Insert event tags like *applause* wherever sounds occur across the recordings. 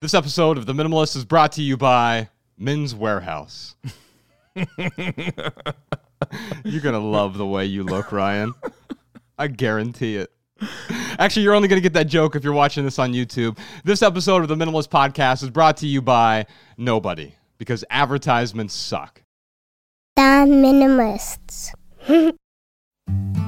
This episode of The Minimalist is brought to you by Men's Wearhouse. *laughs* You're going to love the way you look, Ryan. I guarantee it. Actually, you're only going to get that joke if you're watching this on YouTube. This episode of The Minimalist Podcast is brought to you by nobody because advertisements suck. The Minimalists. *laughs*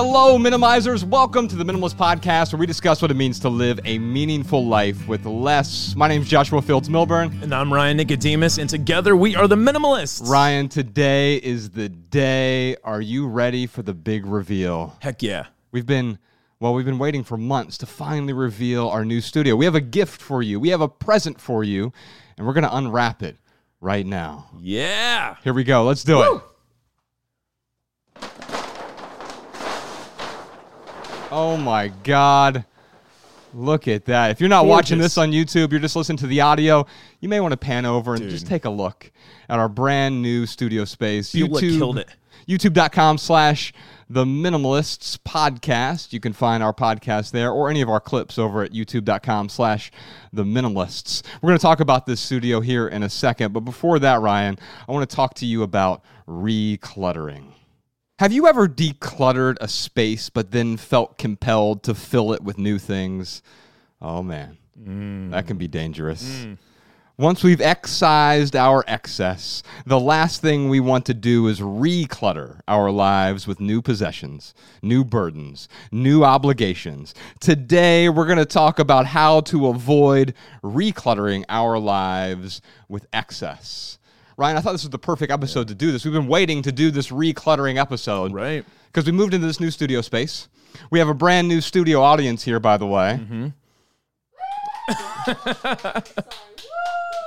Hello, minimizers. Welcome to the Minimalist Podcast, where we discuss what it means to live a meaningful life with less. My name is Joshua Fields Millburn. And I'm Ryan Nicodemus, and together we are the Minimalists. Ryan, today is the day. Are you ready for the big reveal? Heck yeah. We've been, well, we've been waiting for months to finally reveal our new studio. We have a gift for you, we have a present for you, and we're going to unwrap it right now. Yeah. Here we go. Let's do it. Oh my God. Look at that. If you're not watching this on YouTube, you're just listening to the audio, you may want to pan over and just take a look at our brand new studio space. It killed it. YouTube.com slash the minimalists podcast. You can find our podcast there or any of our clips over at youtube.com slash the minimalists. We're going to talk about this studio here in a second. But before that, Ryan, I want to talk to you about recluttering. Have you ever decluttered a space but then felt compelled to fill it with new things? Oh man, mm. that can be dangerous. Mm. Once we've excised our excess, the last thing we want to do is reclutter our lives with new possessions, new burdens, new obligations. Today, we're going to talk about how to avoid recluttering our lives with excess. Ryan, I thought this was the perfect episode to do this. We've been waiting to do this recluttering episode Right. because we moved into this new studio space. We have a brand new studio audience here, by the way. Mm-hmm. *laughs*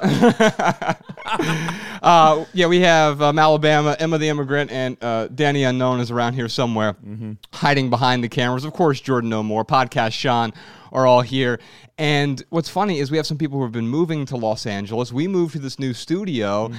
*laughs* uh, yeah, we have um, Alabama, Emma the immigrant, and uh, Danny Unknown is around here somewhere, hiding behind the cameras. Of course, Jordan No More, podcast Sean are all here. And what's funny is we have some people who have been moving to Los Angeles. We moved to this new studio,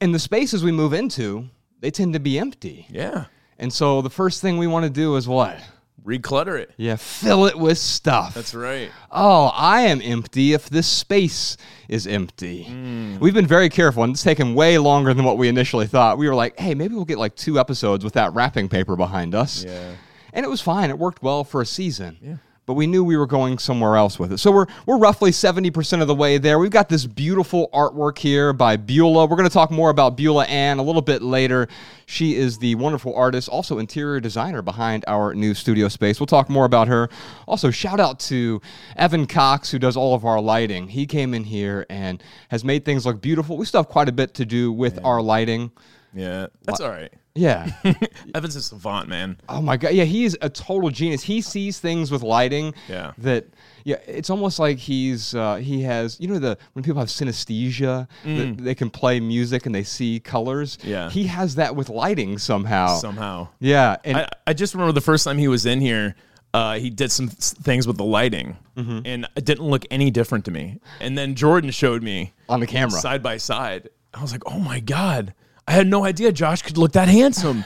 and the spaces we move into, they tend to be empty. Yeah. And so the first thing we want to do is what? Reclutter it. Yeah, fill it with stuff. That's right. Oh, I am empty if this space is empty. Mm. We've been very careful, and it's taken way longer than what we initially thought. We were like, hey, maybe we'll get like two episodes with that wrapping paper behind us. Yeah. And it was fine. It worked well for a season. Yeah. But we knew we were going somewhere else with it. So we're, we're roughly 70% of the way there. We've got this beautiful artwork here by Beulah. We're going to talk more about Beulah Ann a little bit later. She is the wonderful artist, also interior designer behind our new studio space. We'll talk more about her. Also, shout out to Evan Cox, who does all of our lighting. He came in here and has made things look beautiful. We still have quite a bit to do with our lighting. Yeah. That's all right. Yeah. *laughs* Evan's is a savant, man. Oh my god, yeah, he is a total genius. He sees things with lighting Yeah. that yeah, it's almost like he's uh, he has you know the when people have synesthesia that they can play music and they see colors. Mm. Yeah. he has that with lighting somehow. Somehow. yeah, and I, I just remember the first time he was in here, uh, he did some things with the lighting, Mm-hmm. and it didn't look any different to me. And then Jordan showed me on the camera. side by side. I was like, oh my God. I had no idea Josh could look that handsome.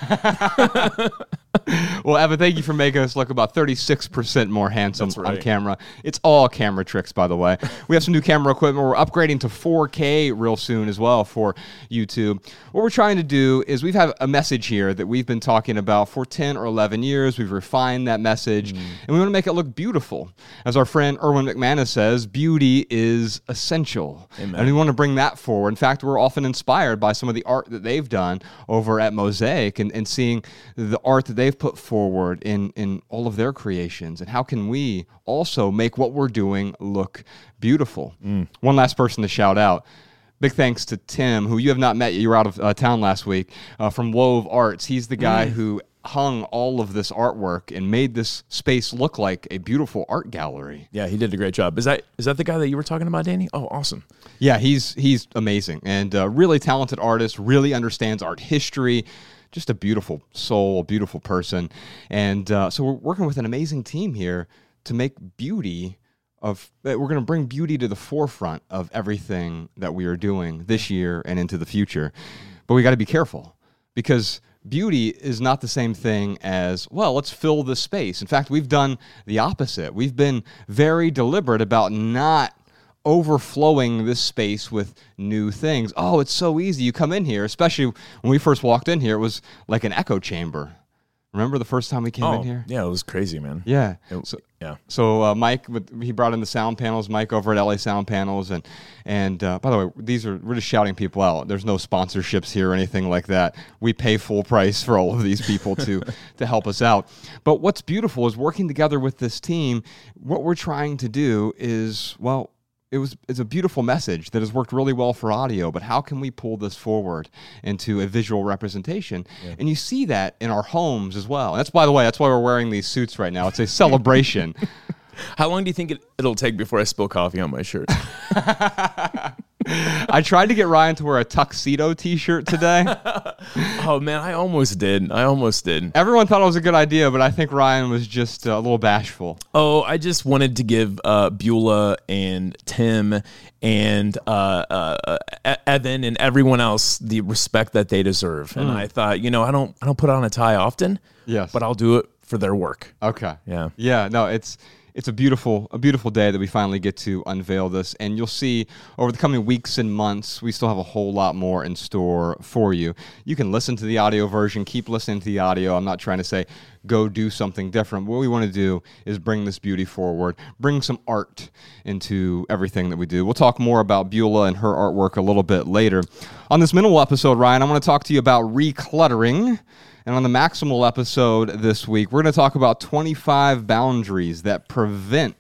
*laughs* *laughs* Well, Evan, thank you for making us look about 36% more handsome That's on camera. It's all camera tricks, by the way. We have some new camera equipment. We're upgrading to 4K real soon as well for YouTube. What we're trying to do is we've had a message here that we've been talking about for 10 or 11 years. We've refined that message, Mm. and we want to make it look beautiful. As our friend Erwin McManus says, beauty is essential. Amen. And we want to bring that forward. In fact, we're often inspired by some of the art that they've done over at Mosaic and, and seeing the art that they've put forward in, in all of their creations. And how can we also make what we're doing look beautiful? One last person to shout out. Big thanks to Tim, who you have not met yet. You were out of uh, town last week uh, from Wove Arts. He's the guy who hung all of this artwork and made this space look like a beautiful art gallery. Yeah, he did a great job. Is that is that the guy that you were talking about, Danny? Oh, awesome. Yeah, he's he's amazing and uh, really talented artist. Really understands art history. Just a beautiful soul, a beautiful person, and uh, so we're working with an amazing team here to make beauty of. uh, We're going to bring beauty to the forefront of everything that we are doing this year and into the future, but we got to be careful because beauty is not the same thing as well let's fill the space. In fact we've done the opposite. We've been very deliberate about not overflowing this space with new things oh it's so easy you come in here especially when we first walked in here it was like an echo chamber remember the first time we came in Oh, here yeah, it was crazy, man. yeah It- so, yeah. so uh, Mike, he brought in the sound panels. Mike over at LA Sound Panels, and and uh, by the way, these are we're just shouting people out. There's no sponsorships here or anything like that. We pay full price for all of these people to *laughs* to help us out. But what's beautiful is working together with this team. What we're trying to do is well. It was it's a beautiful message that has worked really well for audio, but how can we pull this forward into a visual representation? And you see that in our homes as well. And that's by the way, that's why we're wearing these suits right now. It's a celebration. *laughs* How long do you think it, it'll take before I spill coffee on my shirt? *laughs* *laughs* I tried to get Ryan to wear a tuxedo T-shirt today. *laughs* oh man, I almost did. I almost did. Everyone thought it was a good idea, but I think Ryan was just uh, a little bashful. Oh, I just wanted to give uh, Beulah and Tim and uh, uh, Evan and everyone else the respect that they deserve. And I thought, you know, I don't, I don't put on a tie often. Yes. but I'll do it for their work. Okay. Yeah. Yeah. No, it's it's a beautiful a beautiful day that we finally get to unveil this, and you'll see over the coming weeks and months, we still have a whole lot more in store for you. You can listen to the audio version, keep listening to the audio. I'm not trying to say go do something different. What we want to do is bring this beauty forward, bring some art into everything that we do. We'll talk more about Beulah and her artwork a little bit later. On this minimal episode, Ryan, I want to talk to you about recluttering. And on the Maximal episode this week, we're going to talk about 25 boundaries that prevent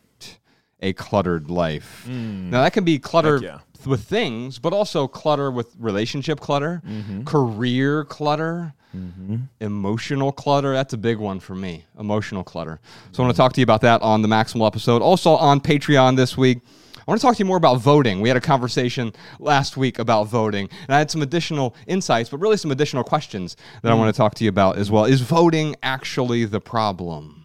a cluttered life. Hmm. Now, that can be clutter yeah. with things, but also clutter with relationship clutter, mm-hmm. career clutter, mm-hmm. emotional clutter. That's a big one for me, emotional clutter. So I want to mm-hmm. talk to you about that on the Maximal episode. Also on Patreon this week. I want to talk to you more about voting. We had a conversation last week about voting, and I had some additional insights, but really some additional questions that I mm. want to talk to you about as well. Is voting actually the problem?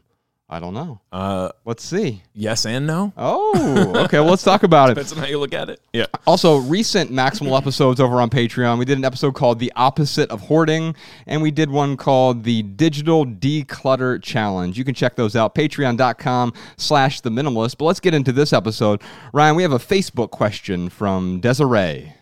I don't know. Uh, Let's see. yes and no. Oh, okay. *laughs* Well, let's talk about it. Depends on how you look at it. Yeah. Also, recent Maximal episodes over on Patreon. We did an episode called The Opposite of Hoarding, and we did one called The Digital Declutter Challenge. You can check those out, patreon.com slash the minimalist. But let's get into this episode. Ryan, we have a Facebook question from Desiree.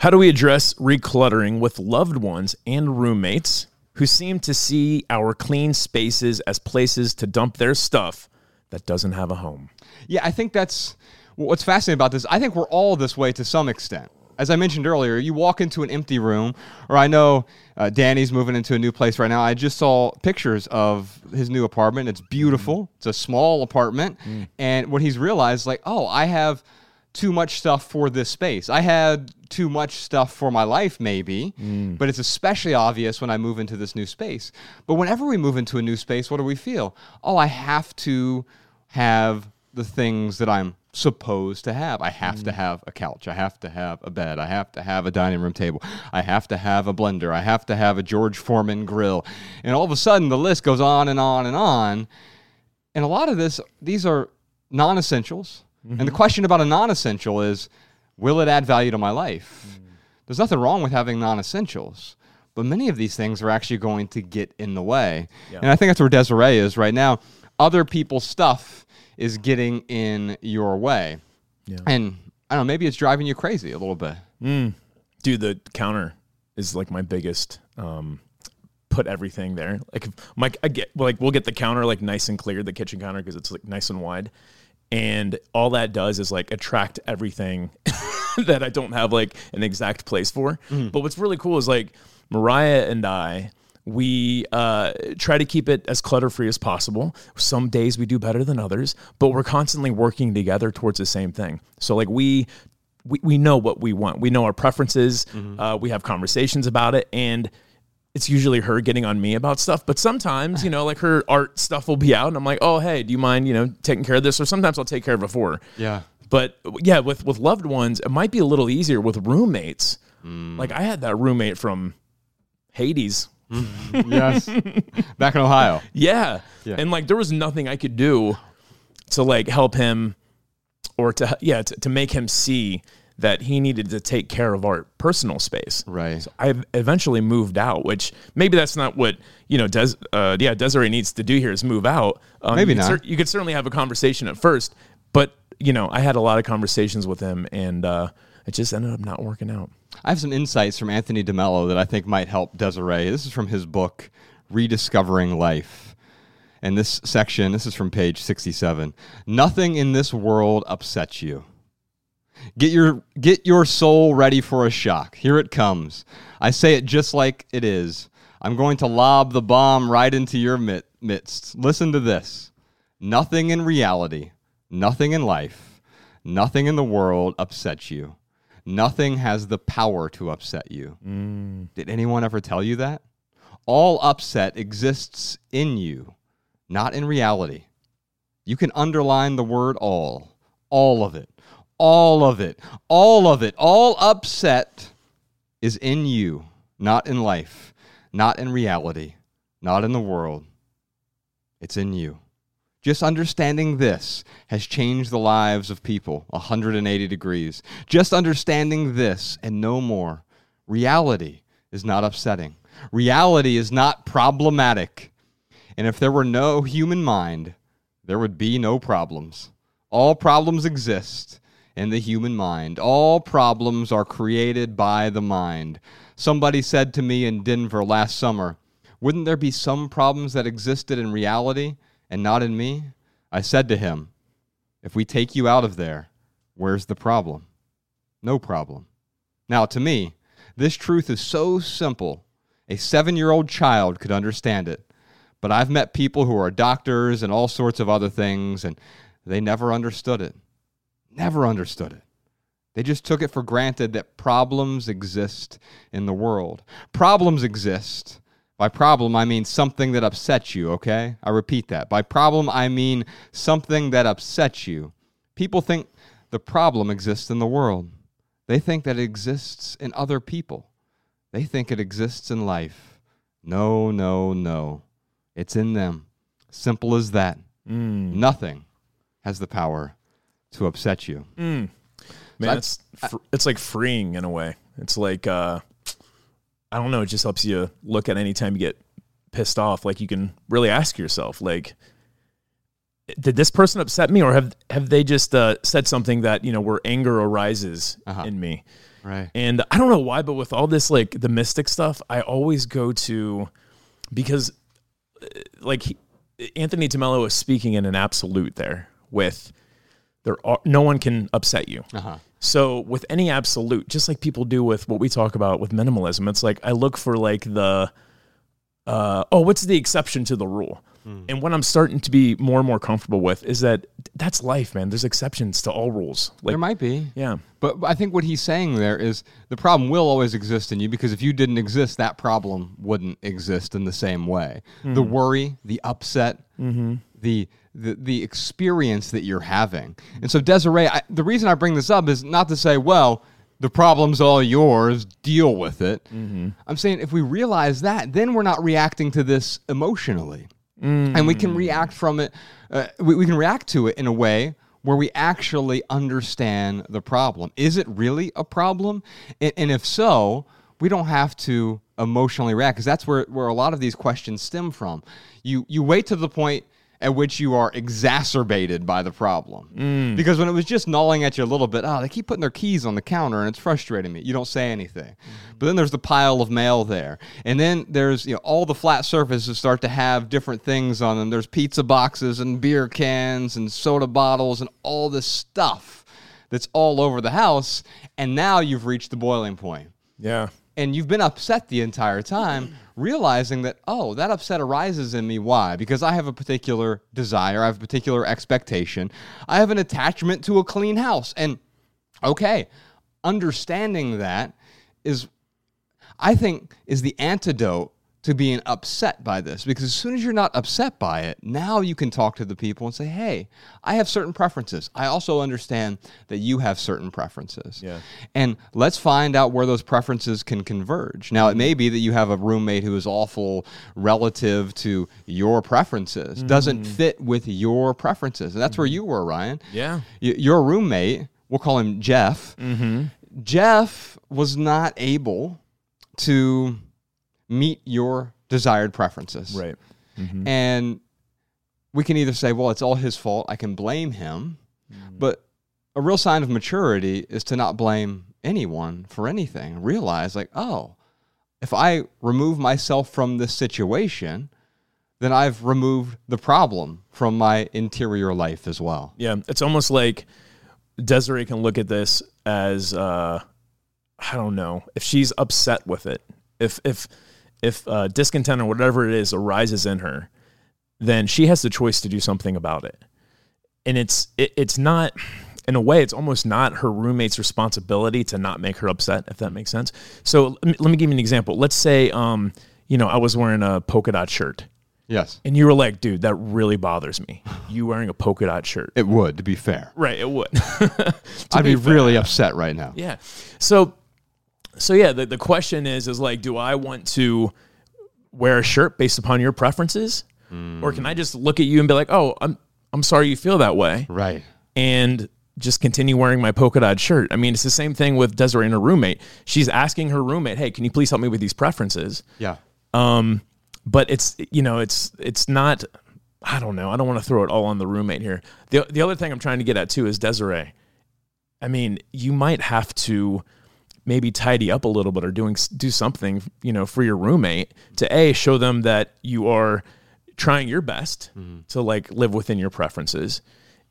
How do we address recluttering with loved ones and roommates who seem to see our clean spaces as places to dump their stuff that doesn't have a home? Yeah, I think that's what's fascinating about this. I think we're all this way to some extent. As I mentioned earlier, you walk into an empty room, or I know uh, Danny's moving into a new place right now. I just saw pictures of his new apartment. It's beautiful. It's a small apartment, and what he's realized, like, oh, I have too much stuff for this space. I had too much stuff for my life, maybe, mm. but it's especially obvious when I move into this new space. But whenever we move into a new space, what do we feel? Oh, I have to have the things that I'm supposed to have. I have to mm. have a couch. I have to have a bed. I have to have a dining room table. I have to have a blender. I have to have a George Foreman grill. And all of a sudden, the list goes on and on and on. And a lot of this, these are non essentials. And the mm-hmm. question about a non essential is will it add value to my life? Mm. There's nothing wrong with having non essentials. But many of these things are actually going to get in the way. And I think that's where Desiree is right now. Other people's stuff is getting in your way. And I don't know, maybe it's driving you crazy a little bit. Mm. Dude, the counter is like my biggest um put everything there. Like Mike I get like we'll get the counter like nice and clear, the kitchen counter because it's like nice and wide. And all that does is like attract everything *laughs* that I don't have like an exact place for. But what's really cool is like Mariah and I we uh, try to keep it as clutter free as possible. Some days we do better than others, but we're constantly working together towards the same thing. So, like, we we, we know what we want. We know our preferences. Uh, we have conversations about it, and it's usually her getting on me about stuff. But sometimes, you know, like her art stuff will be out, and I'm like, oh, hey, do you mind, you know, taking care of this? Or sometimes I'll take care of it for her. Yeah. But yeah, with with loved ones, it might be a little easier with roommates. Mm. Like I had that roommate from Hades. Mm-hmm. yes. Back in Ohio. *laughs* Yeah. Yeah. And like there was nothing I could do to like help him or to yeah, to, to make him see that he needed to take care of our personal space. Right. I eventually moved out, which maybe that's not what you know. Des, uh, yeah, Desiree needs to do here is move out. Um, Maybe you could not. you could certainly have a conversation at first, but you know, I had a lot of conversations with him, and uh, it just ended up not working out. I have some insights from Anthony DeMello that I think might help Desiree. This is from his book, Rediscovering Life. And this section, this is from page 67. Nothing in this world upsets you. Get your get your soul ready for a shock. Here it comes. I say it just like it is. I'm going to lob the bomb right into your mit- midst. Listen to this. Nothing in reality, nothing in life, nothing in the world upsets you. Nothing has the power to upset you. Mm. Did anyone ever tell you that? All upset exists in you, not in reality. You can underline the word all, all of it, all of it, all of it. All upset is in you, not in life, not in reality, not in the world. It's in you. Just understanding this has changed the lives of people 180 degrees. Just understanding this and no more. Reality is not upsetting. Reality is not problematic. And if there were no human mind, there would be no problems. All problems exist in the human mind. All problems are created by the mind. Somebody said to me in Denver last summer, Wouldn't there be some problems that existed in reality and not in me? I said to him, If we take you out of there, where's the problem? No problem. Now, to me, this truth is so simple, a seven year old child could understand it. But I've met people who are doctors and all sorts of other things, and they never understood it. Never understood it. They just took it for granted that problems exist in the world. Problems exist. By problem, I mean something that upsets you, okay? I repeat that. By problem, I mean something that upsets you. People think the problem exists in the world, they think that it exists in other people, they think it exists in life. No, no, no. It's in them. Simple as that. Hmm. Nothing has the power to upset you. Man, I- it's fr- it's like freeing in a way. It's like uh, I don't know. It just helps you look at any time you get pissed off. Like you can really ask yourself, like, did this person upset me, or have have they just uh, said something that you know where anger arises Uh-huh. in me? Right. And I don't know why, but with all this like the mystic stuff, I always go to because uh, like he, Anthony DeMello is speaking in an absolute there with there are no one can upset you. Uh-huh. So with any absolute, just like people do with what we talk about with minimalism, it's like I look for like the uh, oh, what's the exception to the rule? And what I'm starting to be more and more comfortable with is that that's life, man. There's exceptions to all rules. Like there might be. yeah. But I think what he's saying there is the problem will always exist in you because if you didn't exist, that problem wouldn't exist in the same way. The worry, the upset, the, the the experience that you're having. And so Desiree, I, the reason I bring this up is not to say, well, the problem's all yours, deal with it. I'm saying if we realize that, then we're not reacting to this emotionally. And we can react from it uh, we, we can react to it in a way where we actually understand the problem. Is it really a problem? And, and if so we don't have to emotionally react because that's where, where a lot of these questions stem from. You you wait to the point at which you are exacerbated by the problem. Mm. Because when it was just gnawing at you a little bit, oh, they keep putting their keys on the counter and it's frustrating me. You don't say anything. Mm-hmm. But then there's the pile of mail there. And then there's, you know, all the flat surfaces start to have different things on them. There's pizza boxes and beer cans and soda bottles and all this stuff that's all over the house. And now you've reached the boiling point Yeah. And you've been upset the entire time, realizing that, oh, that upset arises in me. Why? Because I have a particular desire, I have a particular expectation, I have an attachment to a clean house. And okay, understanding that is, I think, is the antidote to being upset by this because as soon as you're not upset by it, now you can talk to the people and say, "Hey, I have certain preferences. I also understand that you have certain preferences." Yeah. And let's find out where those preferences can converge. Now, it may be that you have a roommate who is awful relative to your preferences, mm-hmm. doesn't fit with your preferences. And that's where mm-hmm. you were, Ryan. Yeah. Y- your roommate, we'll call him Jeff. Mm-hmm. Jeff was not able to meet your desired preferences. Right. And we can either say, well, it's all his fault. I can blame him. But a real sign of maturity is to not blame anyone for anything. Realize, like, oh, if I remove myself from this situation, then I've removed the problem from my interior life as well. Yeah, it's almost like Desiree can look at this as uh, I don't know if she's upset with it, if if if uh, discontent or whatever it is arises in her, then she has the choice to do something about it, and it's it, it's not. In a way, it's almost not her roommate's responsibility to not make her upset, if that makes sense. So let me, let me give you an example. Let's say, um, you know, I was wearing a polka dot shirt, Yes. and you were like, "Dude, that really bothers me. You wearing a polka dot shirt." It would, to be fair. Right, it would. *laughs* I'd be, be really upset right now. yeah. So so yeah, the, the question is is like, do I want to wear a shirt based upon your preferences? Or can I just look at you and be like, oh, I'm I'm sorry you feel that way Right. and just continue wearing my polka dot shirt. I mean, it's the same thing with Desiree and her roommate. She's asking her roommate, hey, can you please help me with these preferences? Yeah. Um, but it's you know it's it's not. I don't know. I don't want to throw it all on the roommate here. the The other thing I'm trying to get at too is Desiree. I mean, you might have to maybe tidy up a little bit or doing do something you know for your roommate to a show them that you are trying your best to like live within your preferences.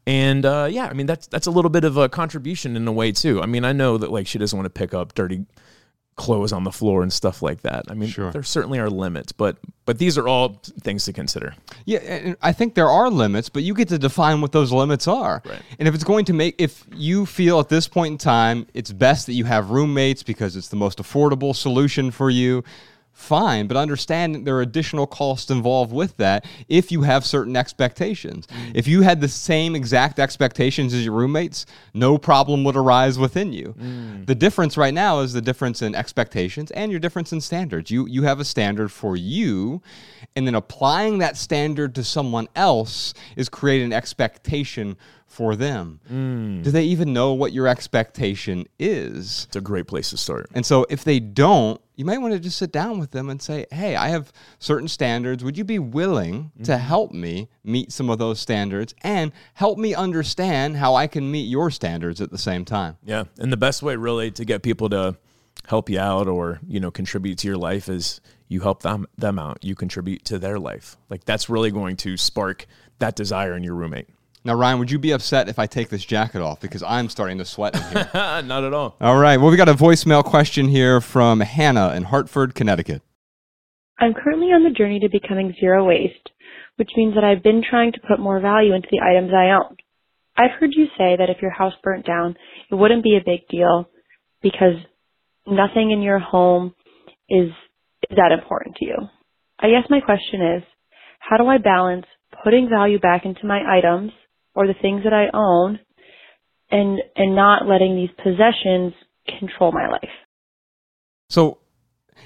And uh, yeah i mean that's that's a little bit of a contribution in a way too. I mean i know that like she doesn't want to pick up dirty clothes on the floor and stuff like that i mean Sure. there certainly are limits but but these are all things to consider Yeah, and I think there are limits, but you get to define what those limits are. Right. And if it's going to make, if you feel at this point in time it's best that you have roommates because it's the most affordable solution for you, fine. But understand there are additional costs involved with that if you have certain expectations. Mm. If you had the same exact expectations as your roommates, no problem would arise within you. Mm. The difference right now is the difference in expectations and your difference in standards. You you have a standard for you, and then applying that standard to someone else is creating an expectation for them. Mm. Do they even know what your expectation is? it's a great place to start And so if they don't, you might want to just sit down with them and say, "Hey, I have certain standards. Would you be willing to mm-hmm. help me meet some of those standards and help me understand how I can meet your standards at the same time?" Yeah, and the best way really to get people to help you out or you know contribute to your life is you help them them out. You contribute to their life. Like that's really going to spark that desire in your roommate. Now, Ryan, would you be upset if I take this jacket off because I'm starting to sweat in here? *laughs* Not at all. All right. Well, we got a voicemail question here from Hannah in Hartford, Connecticut. I'm currently on the journey to becoming zero waste, which means that I've been trying to put more value into the items I own. I've heard you say that if your house burnt down, it wouldn't be a big deal because nothing in your home is, is that important to you. I guess my question is, how do I balance putting value back into my items or the things that I own and, and not letting these possessions control my life? So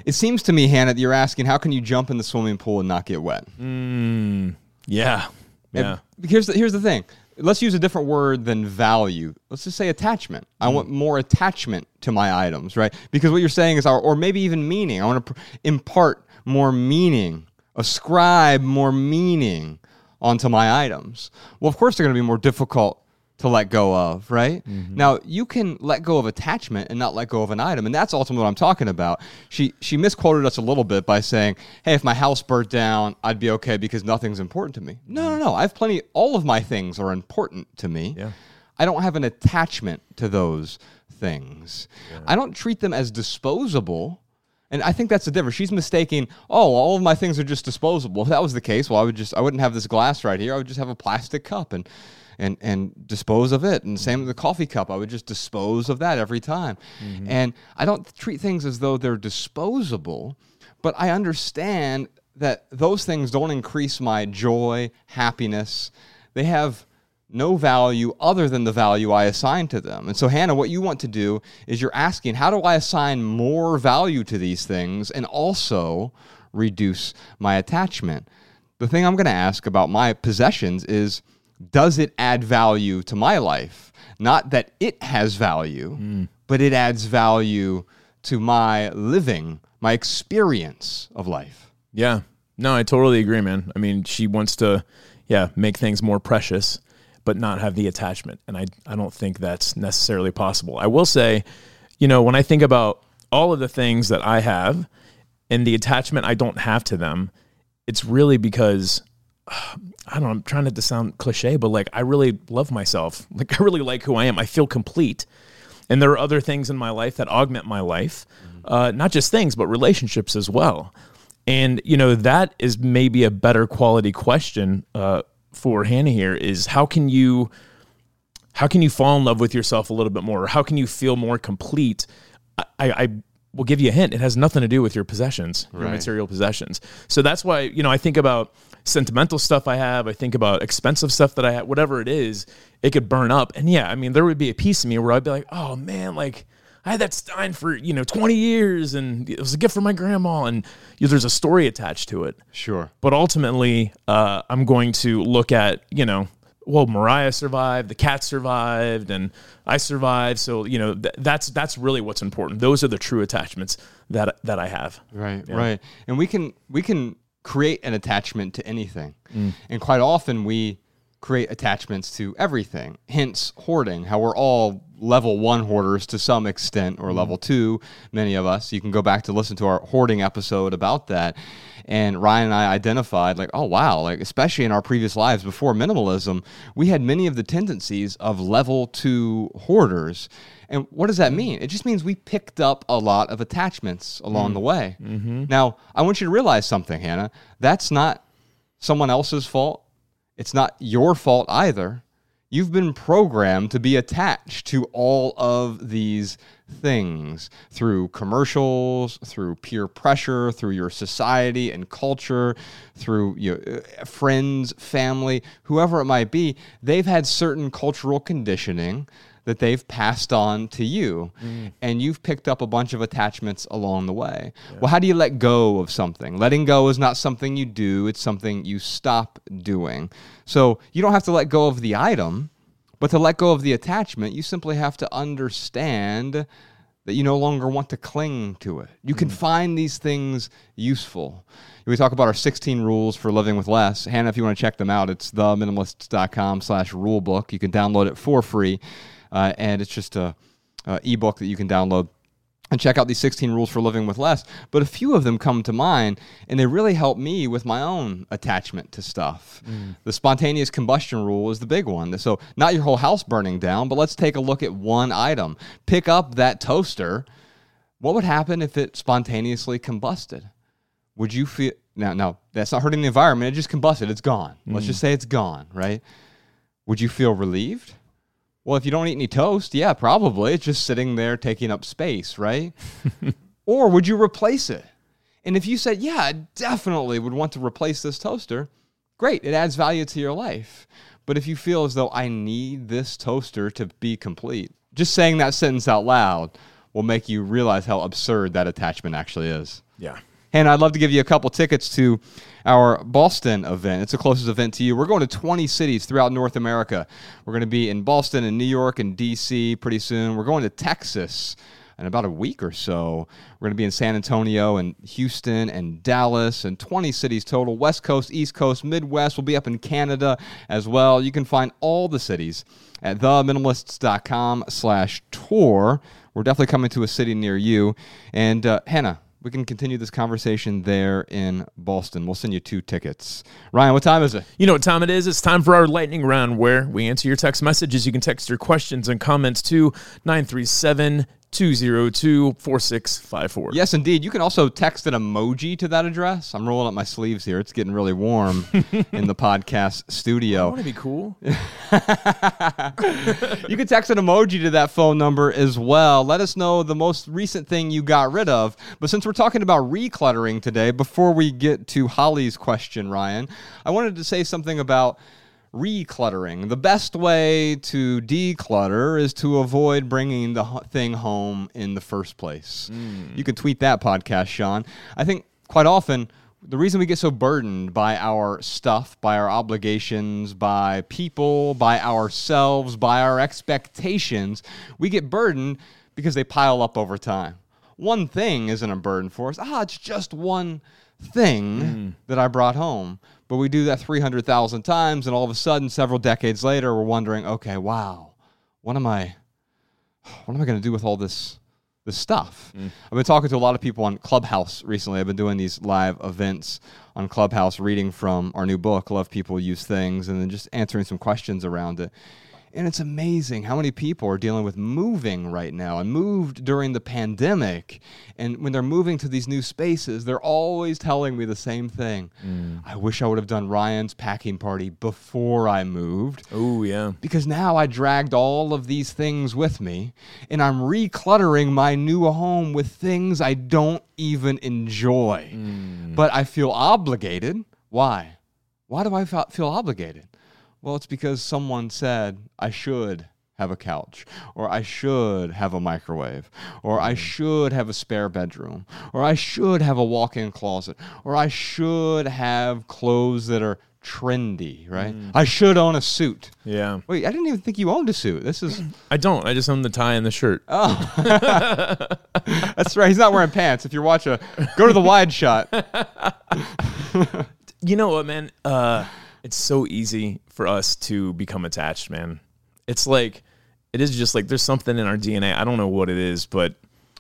it seems to me, Hannah, that you're asking, how can you jump in the swimming pool and not get wet? Mm, yeah, yeah. And here's the, here's the thing. Let's use a different word than value. Let's just say attachment. I want more attachment to my items, right? Because what you're saying is, or, or maybe even meaning. I want to pr- impart more meaning, ascribe more meaning onto my items. Well, of course, they're going to be more difficult to let go of, right? Mm-hmm. Now, you can let go of attachment and not let go of an item, and that's ultimately what I'm talking about. She she misquoted us a little bit by saying, "Hey, if my house burnt down, I'd be okay because nothing's important to me." No, no, mm-hmm. no. I have plenty. All of my things are important to me. Yeah. I don't have an attachment to those things. I don't treat them as disposable. And I think that's the difference. She's mistaking, oh, all of my things are just disposable. If that was the case, well, I would just I wouldn't have this glass right here. I would just have a plastic cup and and and dispose of it. And same with the coffee cup. I would just dispose of that every time. Mm-hmm. And I don't treat things as though they're disposable, but I understand that those things don't increase my joy, happiness. They have no value other than the value I assign to them. And so, Hannah, what you want to do is you're asking, how do I assign more value to these things and also reduce my attachment? The thing I'm going to ask about my possessions is, does it add value to my life? Not that it has value, mm. but it adds value to my living, my experience of life. Yeah. No, I totally agree, man. I mean, she wants to, yeah, make things more precious, but not have the attachment. And I, I don't think that's necessarily possible. I will say, you know, when I think about all of the things that I have and the attachment I don't have to them, it's really because *sighs* I don't know, I'm trying not to sound cliche, but like I really love myself. *laughs* Like I really like who I am. I feel complete. And there are other things in my life that augment my life, uh, not just things, but relationships as well. And you know that is maybe a better quality question uh, for Hannah here is how can you how can you fall in love with yourself a little bit more, how can you feel more complete? I, I will give you a hint. It has nothing to do with your possessions, your material possessions. So that's why you know I think about sentimental stuff I have. I think about expensive stuff that I have. Whatever it is, it could burn up. And yeah, I mean there would be a piece of me where I'd be like, oh man, like. I had that Stein for you know 20 years, and it was a gift from my grandma, and you know, there's a story attached to it. Sure. But ultimately, uh, I'm going to look at, you know, well, Mariah survived, the cat survived, and I survived. So, you know, th- that's that's really what's important. Those are the true attachments that that I have. Right, right. And we can we can create an attachment to anything. And quite often we create attachments to everything. Hence hoarding, how we're all level 1 hoarders to some extent or mm-hmm. level 2 many of us. You can go back to listen to our hoarding episode about that. And Ryan and I identified like, oh wow, like especially in our previous lives before minimalism, we had many of the tendencies of level 2 hoarders. And what does that mm-hmm. mean? It just means we picked up a lot of attachments along the mm-hmm. way. Now, I want you to realize something, Hannah. That's not someone else's fault. It's not your fault either. You've been programmed to be attached to all of these things through commercials, through peer pressure, through your society and culture, through your uh, friends, family, whoever it might be. They've had certain cultural conditioning that they've passed on to you mm. and you've picked up a bunch of attachments along the way. Well, how do you let go of something? Letting go is not something you do, it's something you stop doing. So, you don't have to let go of the item, but to let go of the attachment, you simply have to understand that you no longer want to cling to it. You can mm. find these things useful. We talk about our 16 rules for living with less. Hannah, if you want to check them out, it's theminimalists.com slash rulebook. You can download it for free. Uh, and it's just a, a ebook that you can download and check out these 16 rules for living with less. But a few of them come to mind, and they really help me with my own attachment to stuff. Mm. The spontaneous combustion rule is the big one. So, not your whole house burning down, but let's take a look at one item. Pick up that toaster. What would happen if it spontaneously combusted? Would you feel now? No, that's not hurting the environment. It just combusted. It's gone. Let's mm. just say it's gone, right? Would you feel relieved? Well, if you don't eat any toast, yeah, probably. It's just sitting there taking up space, right? *laughs* or would you replace it? And if you said, yeah, I definitely would want to replace this toaster, great. It adds value to your life. But if you feel as though I need this toaster to be complete, just saying that sentence out loud will make you realize how absurd that attachment actually is. Yeah. And I'd love to give you a couple tickets to our Boston event. It's the closest event to you. We're going to 20 cities throughout North America. We're going to be in Boston and New York and DC pretty soon. We're going to Texas in about a week or so. We're going to be in San Antonio and Houston and Dallas and 20 cities total. West Coast, East Coast, Midwest. We'll be up in Canada as well. You can find all the cities at theminimalists.com slash tour. We're definitely coming to a city near you. And uh, Hannah, we can continue this conversation there in Boston. We'll send you two tickets. Ryan, what time is it? You know what time it is? It's time for our lightning round where we answer your text messages. You can text your questions and comments to 937 202 4654. Yes, indeed. You can also text an emoji to that address. I'm rolling up my sleeves here. It's getting really warm *laughs* in the podcast I studio. want to be cool. *laughs* You can text an emoji to that phone number as well. Let us know the most recent thing you got rid of. But since we're talking about recluttering today, before we get to Holly's question, Ryan, I wanted to say something about recluttering. The best way to declutter is to avoid bringing the thing home in the first place. You can tweet that podcast, Sean. I think quite often the reason we get so burdened by our stuff, by our obligations, by people, by ourselves, by our expectations, we get burdened because they pile up over time. One thing isn't a burden for us. Ah, it's just one thing that I brought home. But we do that 300,000 times, and all of a sudden, several decades later, we're wondering, okay, wow, what am I, what am I going to do with all this this stuff. Mm. I've been talking to a lot of people on Clubhouse recently. I've been doing these live events on Clubhouse, reading from our new book, Love People Use Things, and then just answering some questions around it. And it's amazing how many people are dealing with moving right now and moved during the pandemic. And when they're moving to these new spaces, they're always telling me the same thing. Mm. I wish I would have done Ryan's packing party before I moved Oh, yeah. because now I dragged all of these things with me and I'm recluttering my new home with things I don't even enjoy. Mm. But I feel obligated. Why? Why do I feel obligated? Well, it's because someone said I should have a couch, or I should have a microwave, or I should have a spare bedroom, or I should have a walk in closet, or I should have clothes that are trendy, right? I should own a suit. Yeah. Wait, I didn't even think you owned a suit. This is *clears throat* I don't. I just own the tie and the shirt. Oh. *laughs* That's right. He's not wearing pants. If you're watching, go to the wide shot. *laughs* you know what, man? Uh, it's so easy for us to become attached, man. It's like, it is just like there's something in our DNA. I don't know what it is, but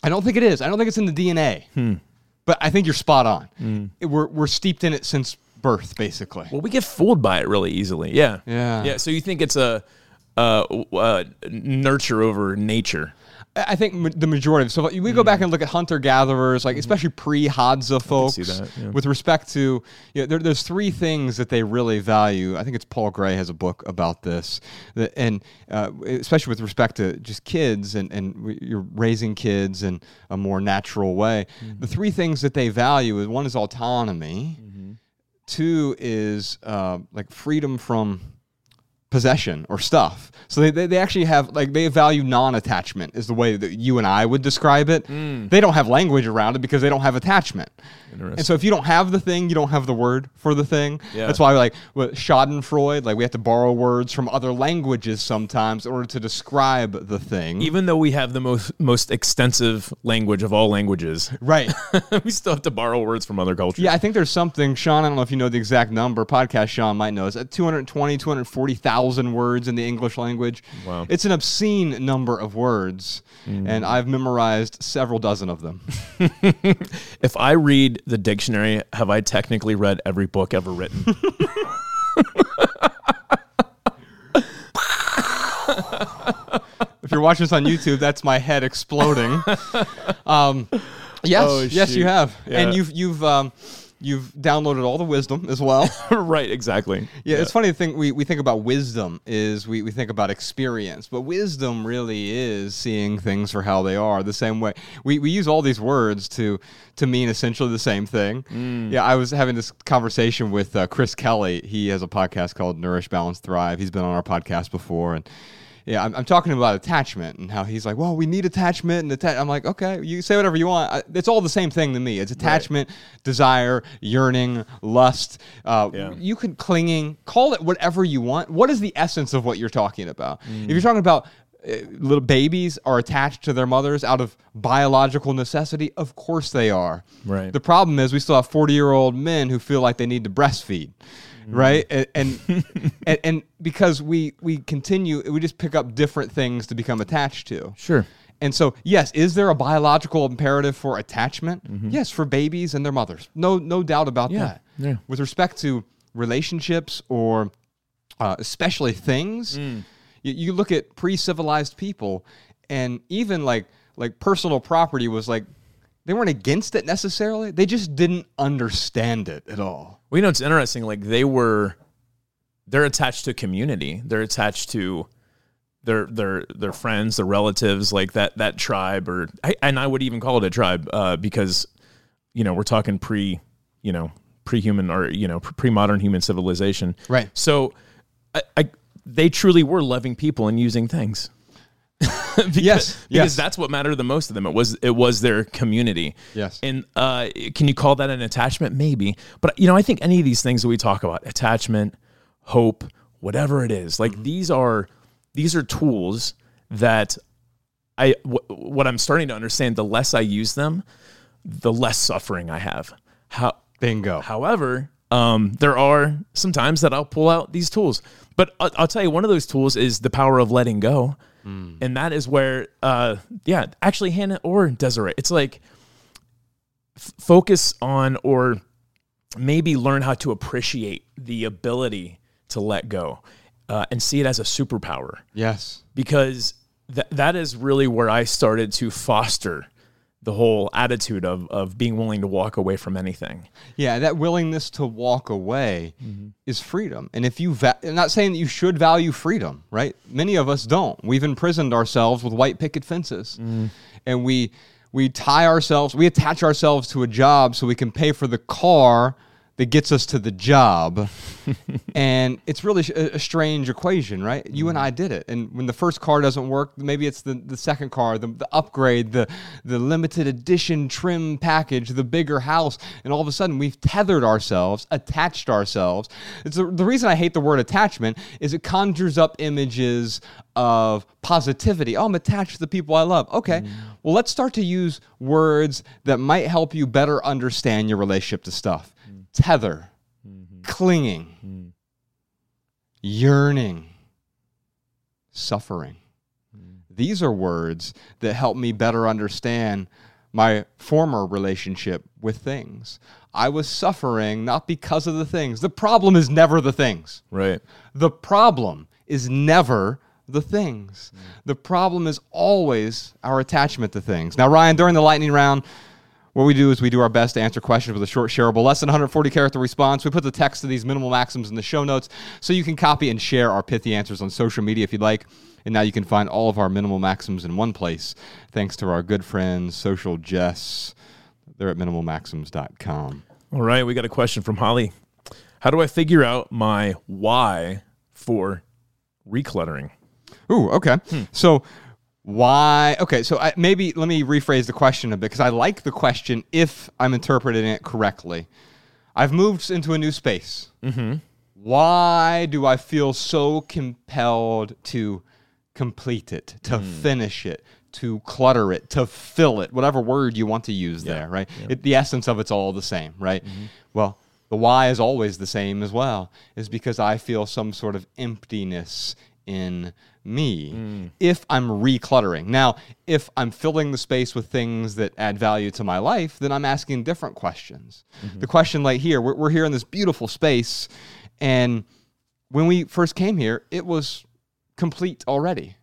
I don't think it is. I don't think it's in the DNA. But I think you're spot on. It- we're we're steeped in it since birth, basically. well, we get fooled by it really easily. Yeah. Yeah. Yeah. So you think it's a uh, uh, nurture over nature? I think ma- the majority of so we go back and look at hunter gatherers, like especially pre Hadza folks, that, yeah. with respect to you know, there, there's three things that they really value. I think it's Paul Gray has a book about this, that, and uh, especially with respect to just kids and and we- you're raising kids in a more natural way. The three things that they value is one is autonomy, two is uh, like freedom from possession or stuff. So they, they, they actually have like they value non-attachment is the way that you and I would describe it. Mm. They don't have language around it because they don't have attachment. And so if you don't have the thing, you don't have the word for the thing. Yeah. That's why like with Schadenfreude, like we have to borrow words from other languages sometimes in order to describe the thing. Even though we have the most most extensive language of all languages, right. *laughs* we still have to borrow words from other cultures. Yeah, I think there's something, Sean. I don't know if you know the exact number. Podcast Sean might know. It's at 220, 240,000 words in the English language. Wow. It's an obscene number of words, hmm. and I've memorized several dozen of them. *laughs* If I read the dictionary, have I technically read every book ever written? *laughs* if you're watching this on YouTube, that's my head exploding. *laughs* Um, yes, Oh, yes, you shoot. have, and you've you've um, you've downloaded all the wisdom as well. *laughs* right, exactly. Yeah, it's funny to think we, we think about wisdom is we, we think about experience, but wisdom really is seeing things for how they are the same way. We, we use all these words to to mean essentially the same thing. Yeah, I was having this conversation with uh, Chris Kelly. He has a podcast called Nourish, Balance, Thrive. He's been on our podcast before and yeah, I'm, I'm talking about attachment and how he's like, well, we need attachment and. I'm like, okay, you say whatever you want. I, it's all the same thing to me. It's attachment, desire, yearning, lust. Uh, Yeah. You could clinging, call it whatever you want. What is the essence of what you're talking about? If you're talking about uh, little babies are attached to their mothers out of biological necessity, of course they are. Right. The problem is we still have 40 year old men who feel like they need to breastfeed. Right and and, *laughs* and and because we we continue we just pick up different things to become attached to. Sure. And so, yes, is there a biological imperative for attachment? Mm-hmm. Yes, for babies and their mothers. No, no doubt about Yeah, that. yeah. With respect to relationships or uh, especially things, Mm. you, you look at pre-civilized people, and even like like personal property was like they weren't against it necessarily. They just didn't understand it at all. Well, you know, it's interesting. Like they were, they're attached to community. They're attached to their their their friends, their relatives, like that that tribe, or I, and I would even call it a tribe uh, because, you know, we're talking pre, you know, pre-human or you know pre-modern human civilization. Right. So, I, I they truly were loving people and using things. *laughs* because, Yes, because yes. that's what mattered the most to them. It was it was their community. Yes. And uh, can you call that an attachment? Maybe. But you know, I think any of these things that we talk about, attachment, hope, whatever it is, like these are these are tools that I what I'm starting to understand. The less I use them, the less suffering I have. How Bingo. However, um, there are some times that I'll pull out these tools. But I'll, I'll tell you, one of those tools is the power of letting go. And that is where, uh, yeah, actually, Hannah or Desiree, it's like f- focus on or maybe learn how to appreciate the ability to let go uh, and see it as a superpower yes. because th- that is really where I started to foster the whole attitude of, of being willing to walk away from anything. Yeah, that willingness to walk away mm-hmm. is freedom. And if you, va- I'm not saying that you should value freedom, right? Many of us don't. We've imprisoned ourselves with white picket fences, mm. and we we tie ourselves, we attach ourselves to a job so we can pay for the car that gets us to the job. *laughs* and it's really a, a strange equation, right? You and I mm-hmm. did it. And when the first car doesn't work, maybe it's the, the second car, the, the upgrade, the, the limited edition trim package, the bigger house. And all of a sudden, we've tethered ourselves, attached ourselves. It's the, the reason I hate the word attachment is it conjures up images of positivity. Oh, I'm attached to the people I love. Okay. Mm. Well, let's start to use words that might help you better understand your relationship to stuff. Tether, mm-hmm. clinging, mm. yearning, suffering. Mm. These are words that help me better understand my former relationship with things. I was suffering not because of the things. The problem is never the things. Right. The problem is never the things. Mm. The problem is always our attachment to things. Now, Ryan, during the lightning round, what we do is we do our best to answer questions with a short, shareable, less than 140 character response. We put the text to these minimal maxims in the show notes so you can copy and share our pithy answers on social media if you'd like. And now you can find all of our minimal maxims in one place, thanks to our good friends, Social Jess. They're at minimalmaxims.com. All right. We got a question from Holly. How do I figure out my why for recluttering? Ooh, okay. Hmm. So why? Okay, so I, maybe let me rephrase the question a bit because I like the question if I'm interpreting it correctly. I've moved into a new space. Mm-hmm. Why do I feel so compelled to complete it, to finish it, to clutter it, to fill it, whatever word you want to use there, right? It, the essence of it's all the same, right? Well, the why is always the same as well, is because I feel some sort of emptiness in me mm. if I'm recluttering. Now, if I'm filling the space with things that add value to my life, then I'm asking different questions. Mm-hmm. The question like here, we're, we're here in this beautiful space, and when we first came here, it was complete already.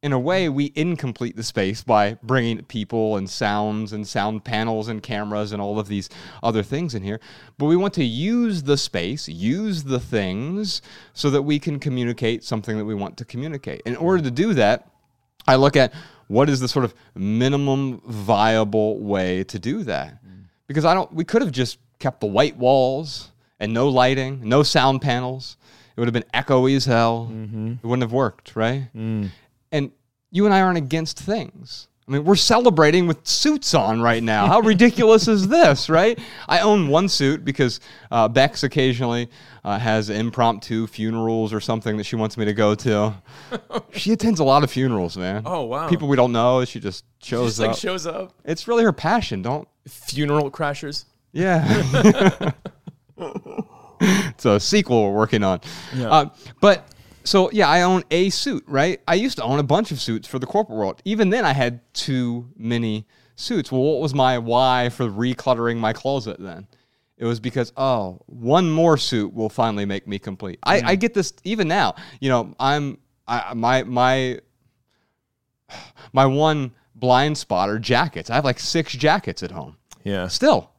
In a way, we incomplete the space by bringing people and sounds and sound panels and cameras and all of these other things in here. But we want to use the space, use the things, so that we can communicate something that we want to communicate. In order to do that, I look at what is the sort of minimum viable way to do that. Because I don't, we could have just kept the white walls and no lighting, no sound panels. It would have been echoey as hell. Mm-hmm. It wouldn't have worked, right? Mm. And you and I aren't against things. I mean, we're celebrating with suits on right now. How ridiculous is *laughs* this, right? I own one suit because uh, Bex occasionally uh, has impromptu funerals or something that she wants me to go to. *laughs* she attends a lot of funerals, man. Oh, wow. People we don't know. She just shows Just like up. shows up. it's really her passion. Don't. Funeral crashers. Yeah. *laughs* it's a sequel we're working on. Uh, but so yeah, I own a suit, right? I used to own a bunch of suits for the corporate world. Even then, I had too many suits. Well, what was my why for recluttering my closet then? It was because oh, one more suit will finally make me complete. I, I mm. get this even now. You know, I'm I, my my my one blind spot are jackets. I have like six jackets at home. Yeah. Still,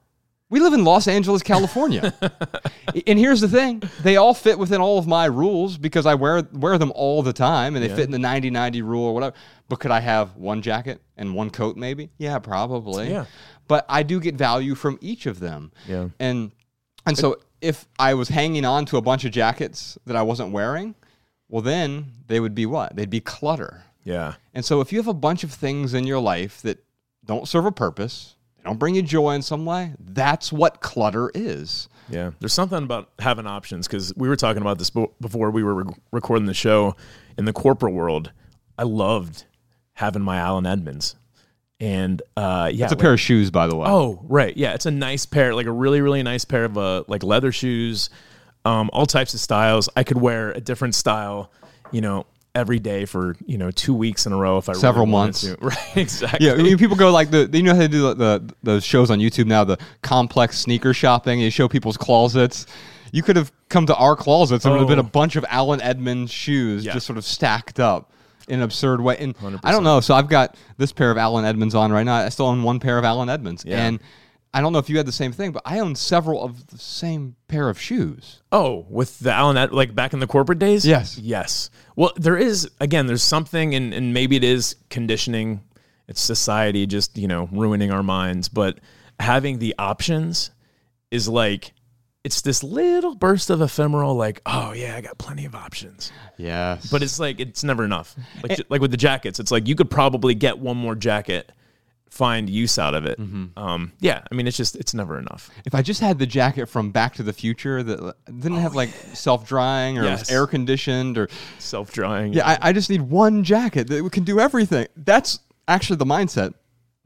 we live in Los Angeles, California. *laughs* and here's the thing they all fit within all of my rules because I wear wear them all the time and they fit in the 90 90 rule or whatever. But could I have one jacket and one coat maybe? Yeah, probably. Yeah. But I do get value from each of them. Yeah. And and so if I was hanging on to a bunch of jackets that I wasn't wearing, well then they would be what? They'd be clutter. Yeah. And so if you have a bunch of things in your life that don't serve a purpose, don't bring you joy in some way, that's what clutter is. Yeah, there's something about having options because we were talking about this before we were re- recording the show. In the corporate world, I loved having my Allen Edmonds, and uh, yeah, It's a like- pair of shoes, by the way. Oh, right, yeah, it's a nice pair, like a really, really nice pair of uh, like leather shoes, um, all types of styles. I could wear a different style, you know, every day for you know two weeks in a row if I Several really months. to. *laughs* Right, exactly. *laughs* Yeah, I mean, people go like the you know how they do the, the those shows on YouTube now, the complex sneaker shopping. You show people's closets. You could have come to our closets and it would have been a Oh. bunch of Allen Edmonds shoes Yeah. just sort of stacked up in an absurd way. And I don't know. So I've got this pair of Allen Edmonds on right now. I still own one pair of Allen Edmonds, Yeah. and I don't know if you had the same thing, but I own several of the same pair of shoes. Oh, with the Allen, like back in the corporate days? Yes. Yes. Well, there is, again, there's something, and, and maybe it is conditioning. It's society just, you know, ruining our minds. But having the options is like, it's this little burst of ephemeral, like, oh, yeah, I got plenty of options. Yes, But it's like, it's never enough. Like, eh. ju- like with the jackets, it's like you could probably get one more jacket, find use out of it. Mm-hmm. Um, yeah. I mean, it's just, it's never enough. if I just had the jacket from Back to the Future that uh, didn't have like oh, self drying or Oh, Yes. air conditioned or Self drying. Yeah, I, I just need one jacket that can do everything. That's actually the mindset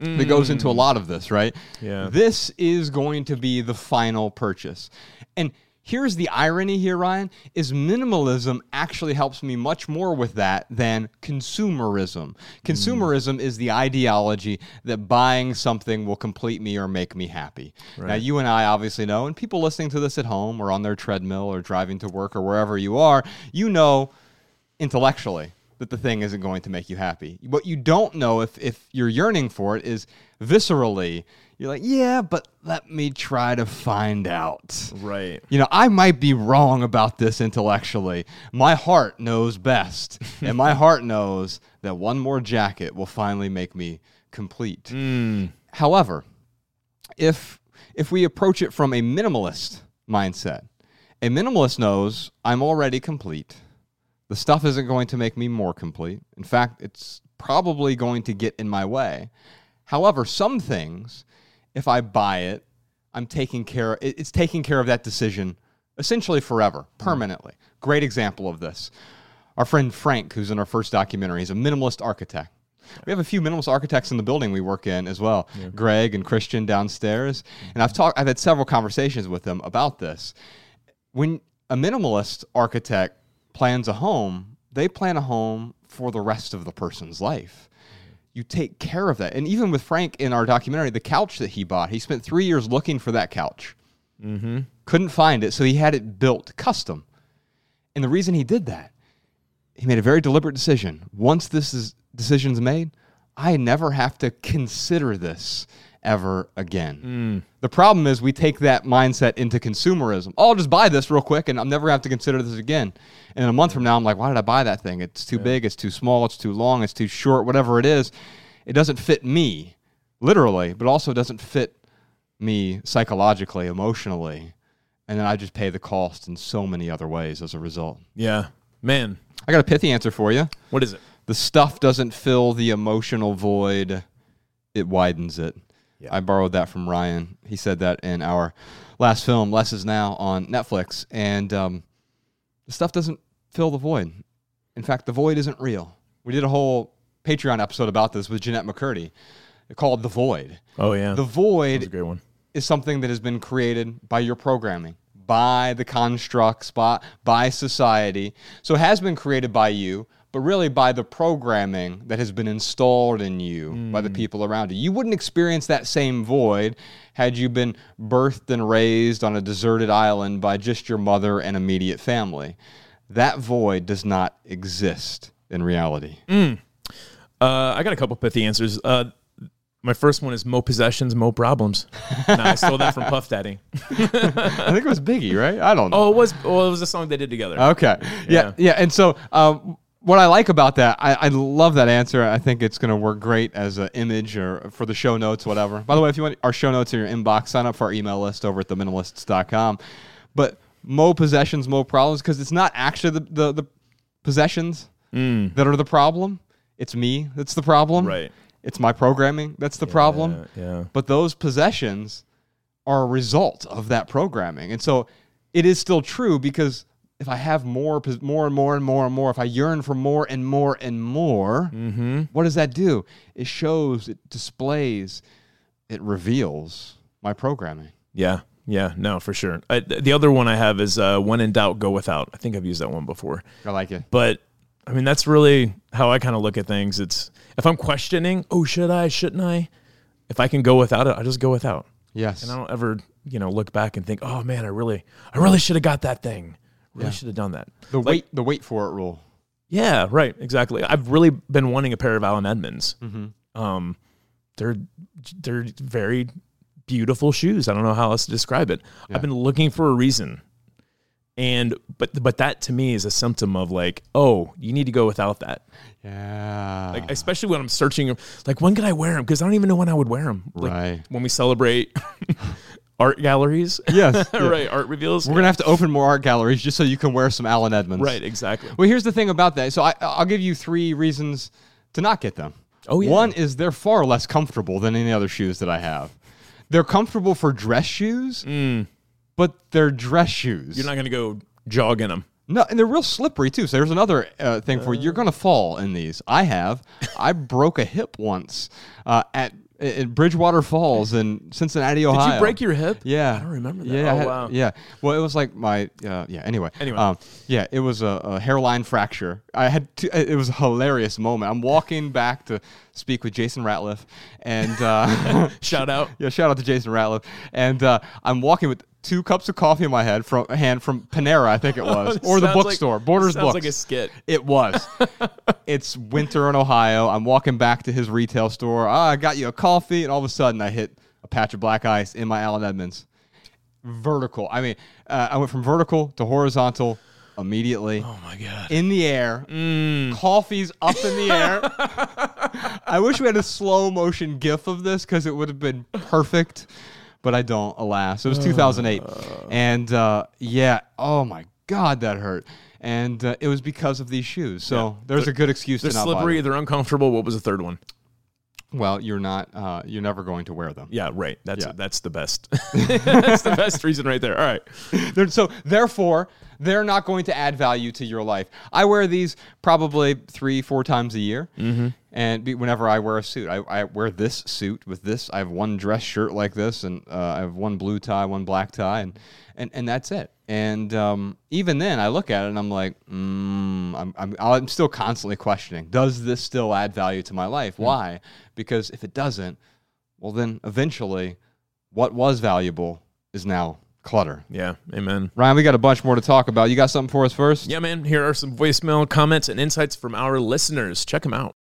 that goes into a mm. lot of this, right? Yeah. This is going to be the final purchase. And here's the irony here, Ryan, is minimalism actually helps me much more with that than consumerism. Consumerism is the ideology that buying something will complete me or make me happy. Now, you and I obviously know, and people listening to this at home or on their treadmill or driving to work or wherever you are, you know intellectually that the thing isn't going to make you happy. What you don't know if if you're yearning for it is viscerally you're like, "Yeah, but let me try to find out." Right. You know, I might be wrong about this intellectually. My heart knows best. *laughs* and my heart knows that one more jacket will finally make me complete. Mm. However, if if we approach it from a minimalist mindset, a minimalist knows I'm already complete. The stuff isn't going to make me more complete. In fact, it's probably going to get in my way. However, some things, if I buy it, I'm taking care it- it's taking care of that decision essentially forever, mm-hmm. permanently. Great example of this. Our friend Frank, who's in our first documentary, he's a minimalist architect. We have a few minimalist architects in the building we work in as well. Greg and Christian downstairs. And I've talked I've had several conversations with them about this. When a minimalist architect plans a home, they plan a home for the rest of the person's life. You take care of that. And even with Frank in our documentary, the couch that he bought, he spent three years looking for that couch. Mm-hmm. Couldn't find it, so he had it built custom. And the reason he did that, he made a very deliberate decision. Once this is, decision's made, I never have to consider this ever again. Mm. The problem is we take that mindset into consumerism. Oh, I'll just buy this real quick and I'm never going to have to consider this again. And in a month from now, I'm like, why did I buy that thing? It's too big, it's too small, it's too long, it's too short, whatever it is. It doesn't fit me, literally, but also doesn't fit me psychologically, emotionally. And then I just pay the cost in so many other ways as a result. Yeah. Man, I got a pithy answer for you. what is it? The stuff doesn't fill the emotional void, it widens it. I borrowed that from Ryan. He said that in our last film, Less is Now, on Netflix. And um, the stuff doesn't fill the void. In fact, the void isn't real. We did a whole Patreon episode about this with Jennette McCurdy called The Void. Oh, yeah. The void great one. is something that has been created by your programming, by the constructs, by, by society. So it has been created by you, but really by the programming that has been installed in you by the people around you. You wouldn't experience that same void had you been birthed and raised on a deserted island by just your mother and immediate family. That void does not exist in reality. Uh, I got a couple pithy answers. Uh, my first one is mo possessions, mo problems. *laughs* nah, I stole that from Puff Daddy. I think it was Biggie, right? I don't know. Oh, it was. Well, it was a song they did together. Okay. Yeah. Yeah. And so, um, what I like about that, I, I love that answer. I think it's going to work great as an image or for the show notes, whatever. By the way, if you want our show notes in your inbox, sign up for our email list over at theminimalists.com. But mo possessions, mo problems, because it's not actually the, the, the possessions mm. that are the problem. It's me that's the problem. Right. It's my programming that's the problem. yeah. But those possessions are a result of that programming. And so it is still true because if I have more, more and more and more and more, if I yearn for more and more and more, what does that do? It shows, it displays, it reveals my programming. Yeah. Yeah. No, for sure. I, the other one I have is uh, when in doubt, go without. I think I've used that one before. I like it. But I mean, that's really how I kind of look at things. It's if I'm questioning, oh, should I, shouldn't I? If I can go without it, I just go without. Yes. And I don't ever, you know, look back and think, oh man, I really, I really should have got that thing. Really Yeah. should have done that. the Like- wait, the wait for it rule. Yeah, right. Exactly. I've really been wanting a pair of Allen Edmonds. Um, they're they're very beautiful shoes. I don't know how else to describe it. Yeah. I've been looking for a reason, and but but that to me is a symptom of like, oh, you need to go without that. Yeah. Like especially when I'm searching, like when could I wear them? Because I don't even know when I would wear them. Like, Right. When we celebrate *laughs* art galleries. *laughs* yes. yeah. right. Art reveals. We're going to have to open more art galleries just so you can wear some Allen Edmonds. Right. Exactly. Well, here's the thing about that. So I, I'll give you three reasons to not get them. Oh, yeah. One is they're far less comfortable than any other shoes that I have. They're comfortable for dress shoes, but they're dress shoes. Mm. You're not gonna go jog in them. no, and they're real slippery too. So there's another uh, thing for you. You're gonna fall in these. I have. I broke a hip once uh, at at Bridgewater Falls in Cincinnati, Ohio. Did you break your hip? Yeah, I don't remember that. Yeah, Oh, had- wow. Yeah, well, it was like my uh, yeah. Anyway, Anyway. um, yeah, it was a, a hairline fracture. I had to, it was a hilarious moment. I'm walking back to speak with Jason Ratliff, and uh, *laughs* Shout out. *laughs* yeah, shout out to Jason Ratliff, and uh, I'm walking with two cups of coffee in my head from hand from Panera, I think it *laughs* was, or the Sounds like- bookstore, Borders sounds Books. like a skit. It was. *laughs* it's winter in Ohio. I'm walking back to his retail store. Ah, I got you a coffee, and all of a sudden I hit a patch of black ice in my Allen Edmonds. Vertical. I mean, uh, I went from vertical to horizontal immediately. Oh my god. In the air, coffee's up in the air. *laughs* I wish we had a slow motion GIF of this because it would have been perfect, but I don't. Alas, it was 2008, and uh, yeah, oh my god, that hurt, and uh, it was because of these shoes. So there's a good excuse They're to not buy slippery. them. They're uncomfortable. What was the third one? Well, you're not. Uh, you're never going to wear them. Yeah, right. That's Yeah. that's the best. *laughs* that's the best reason right there. All right. *laughs* They're, so therefore, they're not going to add value to your life. I wear these probably three, four times a year, mm-hmm. And be, whenever I wear a suit, I, I wear this suit with this. I have one dress shirt like this, and uh, I have one blue tie, one black tie, and and, and that's it. And um, even then, I look at it and I'm like, mm, I'm, I'm I'm still constantly questioning: Does this still add value to my life? Why? Because if it doesn't, well, then eventually, what was valuable is now clutter. Yeah. Amen. Ryan, we got a bunch more to talk about. You got something for us first? Yeah, man. Here are some voicemail comments and insights from our listeners. Check them out.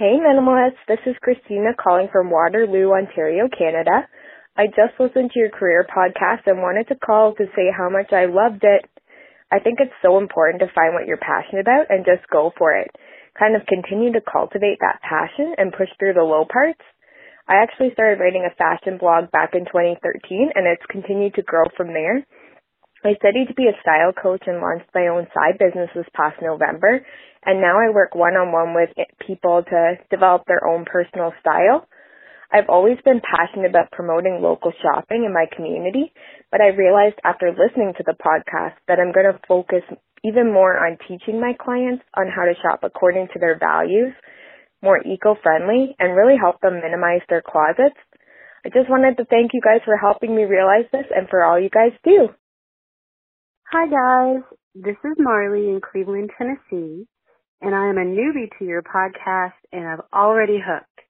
Hey minimalists, this is Christina calling from Waterloo, Ontario, Canada. I just listened to your career podcast and wanted to call to say how much I loved it. I think it's so important to find what you're passionate about and just go for it. Kind of continue to cultivate that passion and push through the low parts. I actually started writing a fashion blog back in 2013 and it's continued to grow from there. I studied to be a style coach and launched my own side business this past November, and now I work one on one with people to develop their own personal style. I've always been passionate about promoting local shopping in my community, but I realized after listening to the podcast that I'm going to focus even more on teaching my clients on how to shop according to their values, more eco-friendly, and really help them minimize their closets. I just wanted to thank you guys for helping me realize this and for all you guys do. Hi guys, this is Marley in Cleveland, Tennessee, and I am a newbie to your podcast and I've already hooked.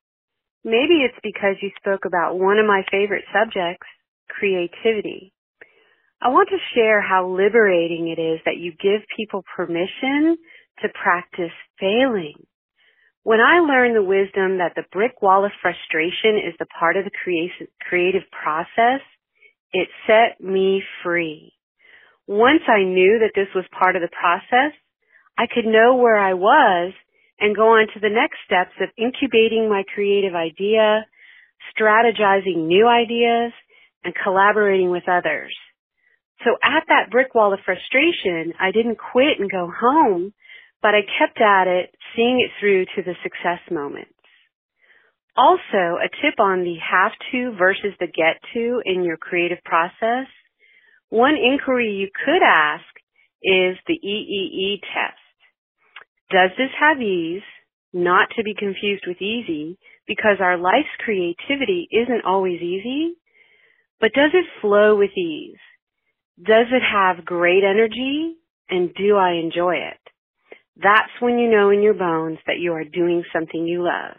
Maybe it's because you spoke about one of my favorite subjects, creativity. I want to share how liberating it is that you give people permission to practice failing. When I learned the wisdom that the brick wall of frustration is the part of the creative process, it set me free. Once I knew that this was part of the process, I could know where I was and go on to the next steps of incubating my creative idea, strategizing new ideas, and collaborating with others. So at that brick wall of frustration, I didn't quit and go home, but I kept at it, seeing it through to the success moments. Also, a tip on the have to versus the get to in your creative process. One inquiry you could ask is the EEE test. Does this have ease? Not to be confused with easy, because our life's creativity isn't always easy, but does it flow with ease? Does it have great energy? And do I enjoy it? That's when you know in your bones that you are doing something you love.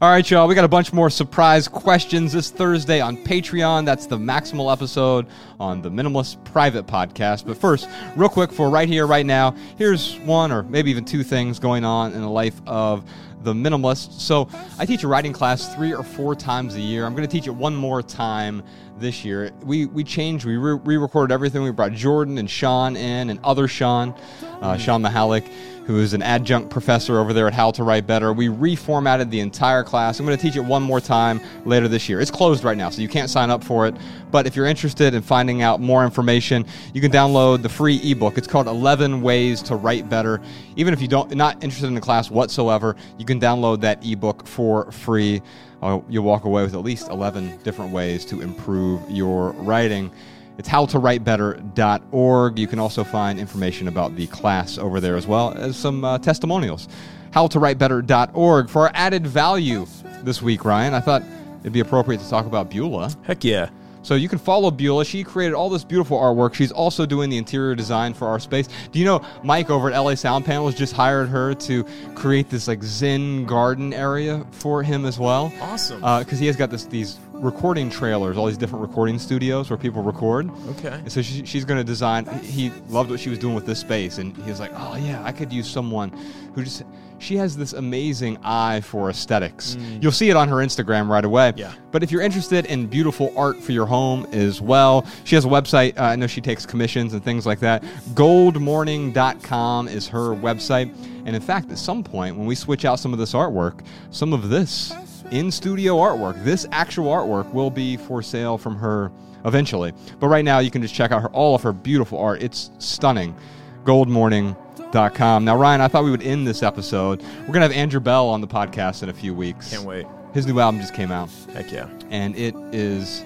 All right, y'all. We got a bunch more surprise questions this Thursday on Patreon. That's the maximal episode on the Minimalist Private Podcast. But first, real quick for right here, right now, here's one or maybe even two things going on in the life of the minimalist. So I teach a writing class three or four times a year. I'm going to teach it one more time this year. We we changed. We re recorded everything. We brought Jordan and Sean in and other Sean, uh, Shawn Mihalik who is an adjunct professor over there at How to Write Better. We reformatted the entire class. I'm going to teach it one more time later this year. It's closed right now, so you can't sign up for it. But if you're interested in finding out more information, you can download the free ebook. It's called 11 Ways to Write Better. Even if you don't not interested in the class whatsoever, you can download that ebook for free. Uh, you'll walk away with at least 11 different ways to improve your writing. It's howtowritebetter.org. You can also find information about the class over there as well as some uh, testimonials. Howtowritebetter.org. For our added value this week, Ryan, I thought it'd be appropriate to talk about Beulah. Heck yeah. So you can follow Beulah. She created all this beautiful artwork. She's also doing the interior design for our space. Do you know Mike over at LA Sound Panels just hired her to create this like Zen garden area for him as well? Awesome. Because uh, he has got this these recording trailers, all these different recording studios where people record. Okay. And so she, she's going to design. He loved what she was doing with this space, and he was like, "Oh yeah, I could use someone who just." She has this amazing eye for aesthetics. Mm. You'll see it on her Instagram right away. Yeah. But if you're interested in beautiful art for your home as well, she has a website. Uh, I know she takes commissions and things like that. Goldmorning.com is her website. And in fact, at some point, when we switch out some of this artwork, some of this in studio artwork. This actual artwork will be for sale from her eventually. But right now, you can just check out her, all of her beautiful art. It's stunning. Goldmorning.com. Now, Ryan, I thought we would end this episode. We're going to have Andrew Bell on the podcast in a few weeks. Can't wait. His new album just came out. Heck yeah. And it is,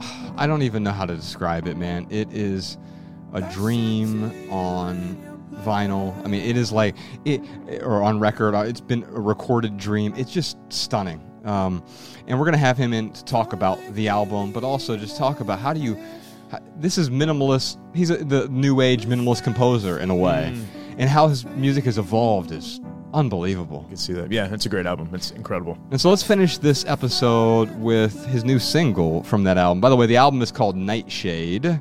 *sighs* I don't even know how to describe it, man. It is a dream on vinyl. I mean, it is like it or on record. Uh, it's been a recorded dream. It's just stunning. Um, and we're gonna have him in to talk about the album, but also just talk about how do you. How, this is minimalist. He's a, the new age minimalist composer in a way, mm. and how his music has evolved is unbelievable. You can see that. Yeah, it's a great album. It's incredible. And so let's finish this episode with his new single from that album. By the way, the album is called Nightshade,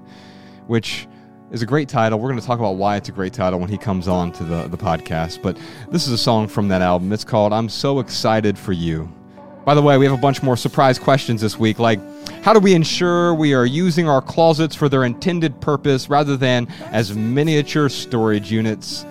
which is a great title. We're going to talk about why it's a great title when he comes on to the, the podcast. But this is a song from that album. It's called I'm So Excited for You. By the way, we have a bunch more surprise questions this week, like how do we ensure we are using our closets for their intended purpose rather than as miniature storage units?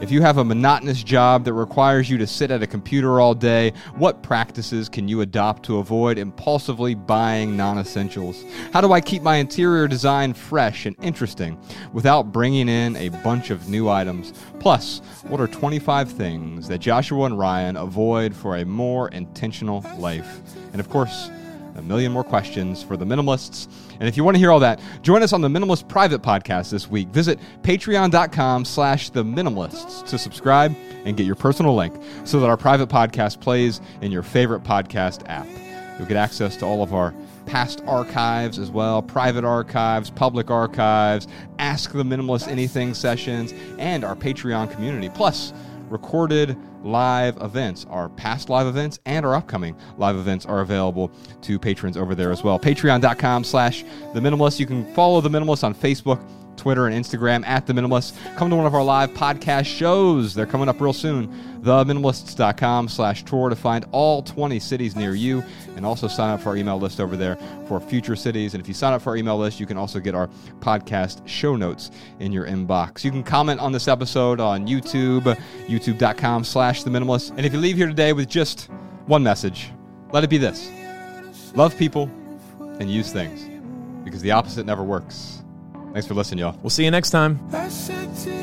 If you have a monotonous job that requires you to sit at a computer all day, what practices can you adopt to avoid impulsively buying non essentials? How do I keep my interior design fresh and interesting without bringing in a bunch of new items? Plus, what are 25 things that Joshua and Ryan avoid for a more intentional life? And of course, a million more questions for the minimalists. And if you want to hear all that, join us on the Minimalist Private Podcast this week. Visit patreon.com slash the minimalists to subscribe and get your personal link so that our private podcast plays in your favorite podcast app. You'll get access to all of our past archives as well, private archives, public archives, Ask the Minimalist Anything sessions, and our Patreon community. Plus, recorded live events. Our past live events and our upcoming live events are available to patrons over there as well. Patreon.com slash The Minimalist. You can follow The Minimalist on Facebook, Twitter and Instagram at The Minimalists. Come to one of our live podcast shows. They're coming up real soon. TheMinimalists.com slash tour to find all 20 cities near you and also sign up for our email list over there for future cities. And if you sign up for our email list, you can also get our podcast show notes in your inbox. You can comment on this episode on YouTube, youtube.com slash The Minimalist. And if you leave here today with just one message, let it be this. Love people and use things because the opposite never works. Thanks for listening, y'all. We'll see you next time. I said to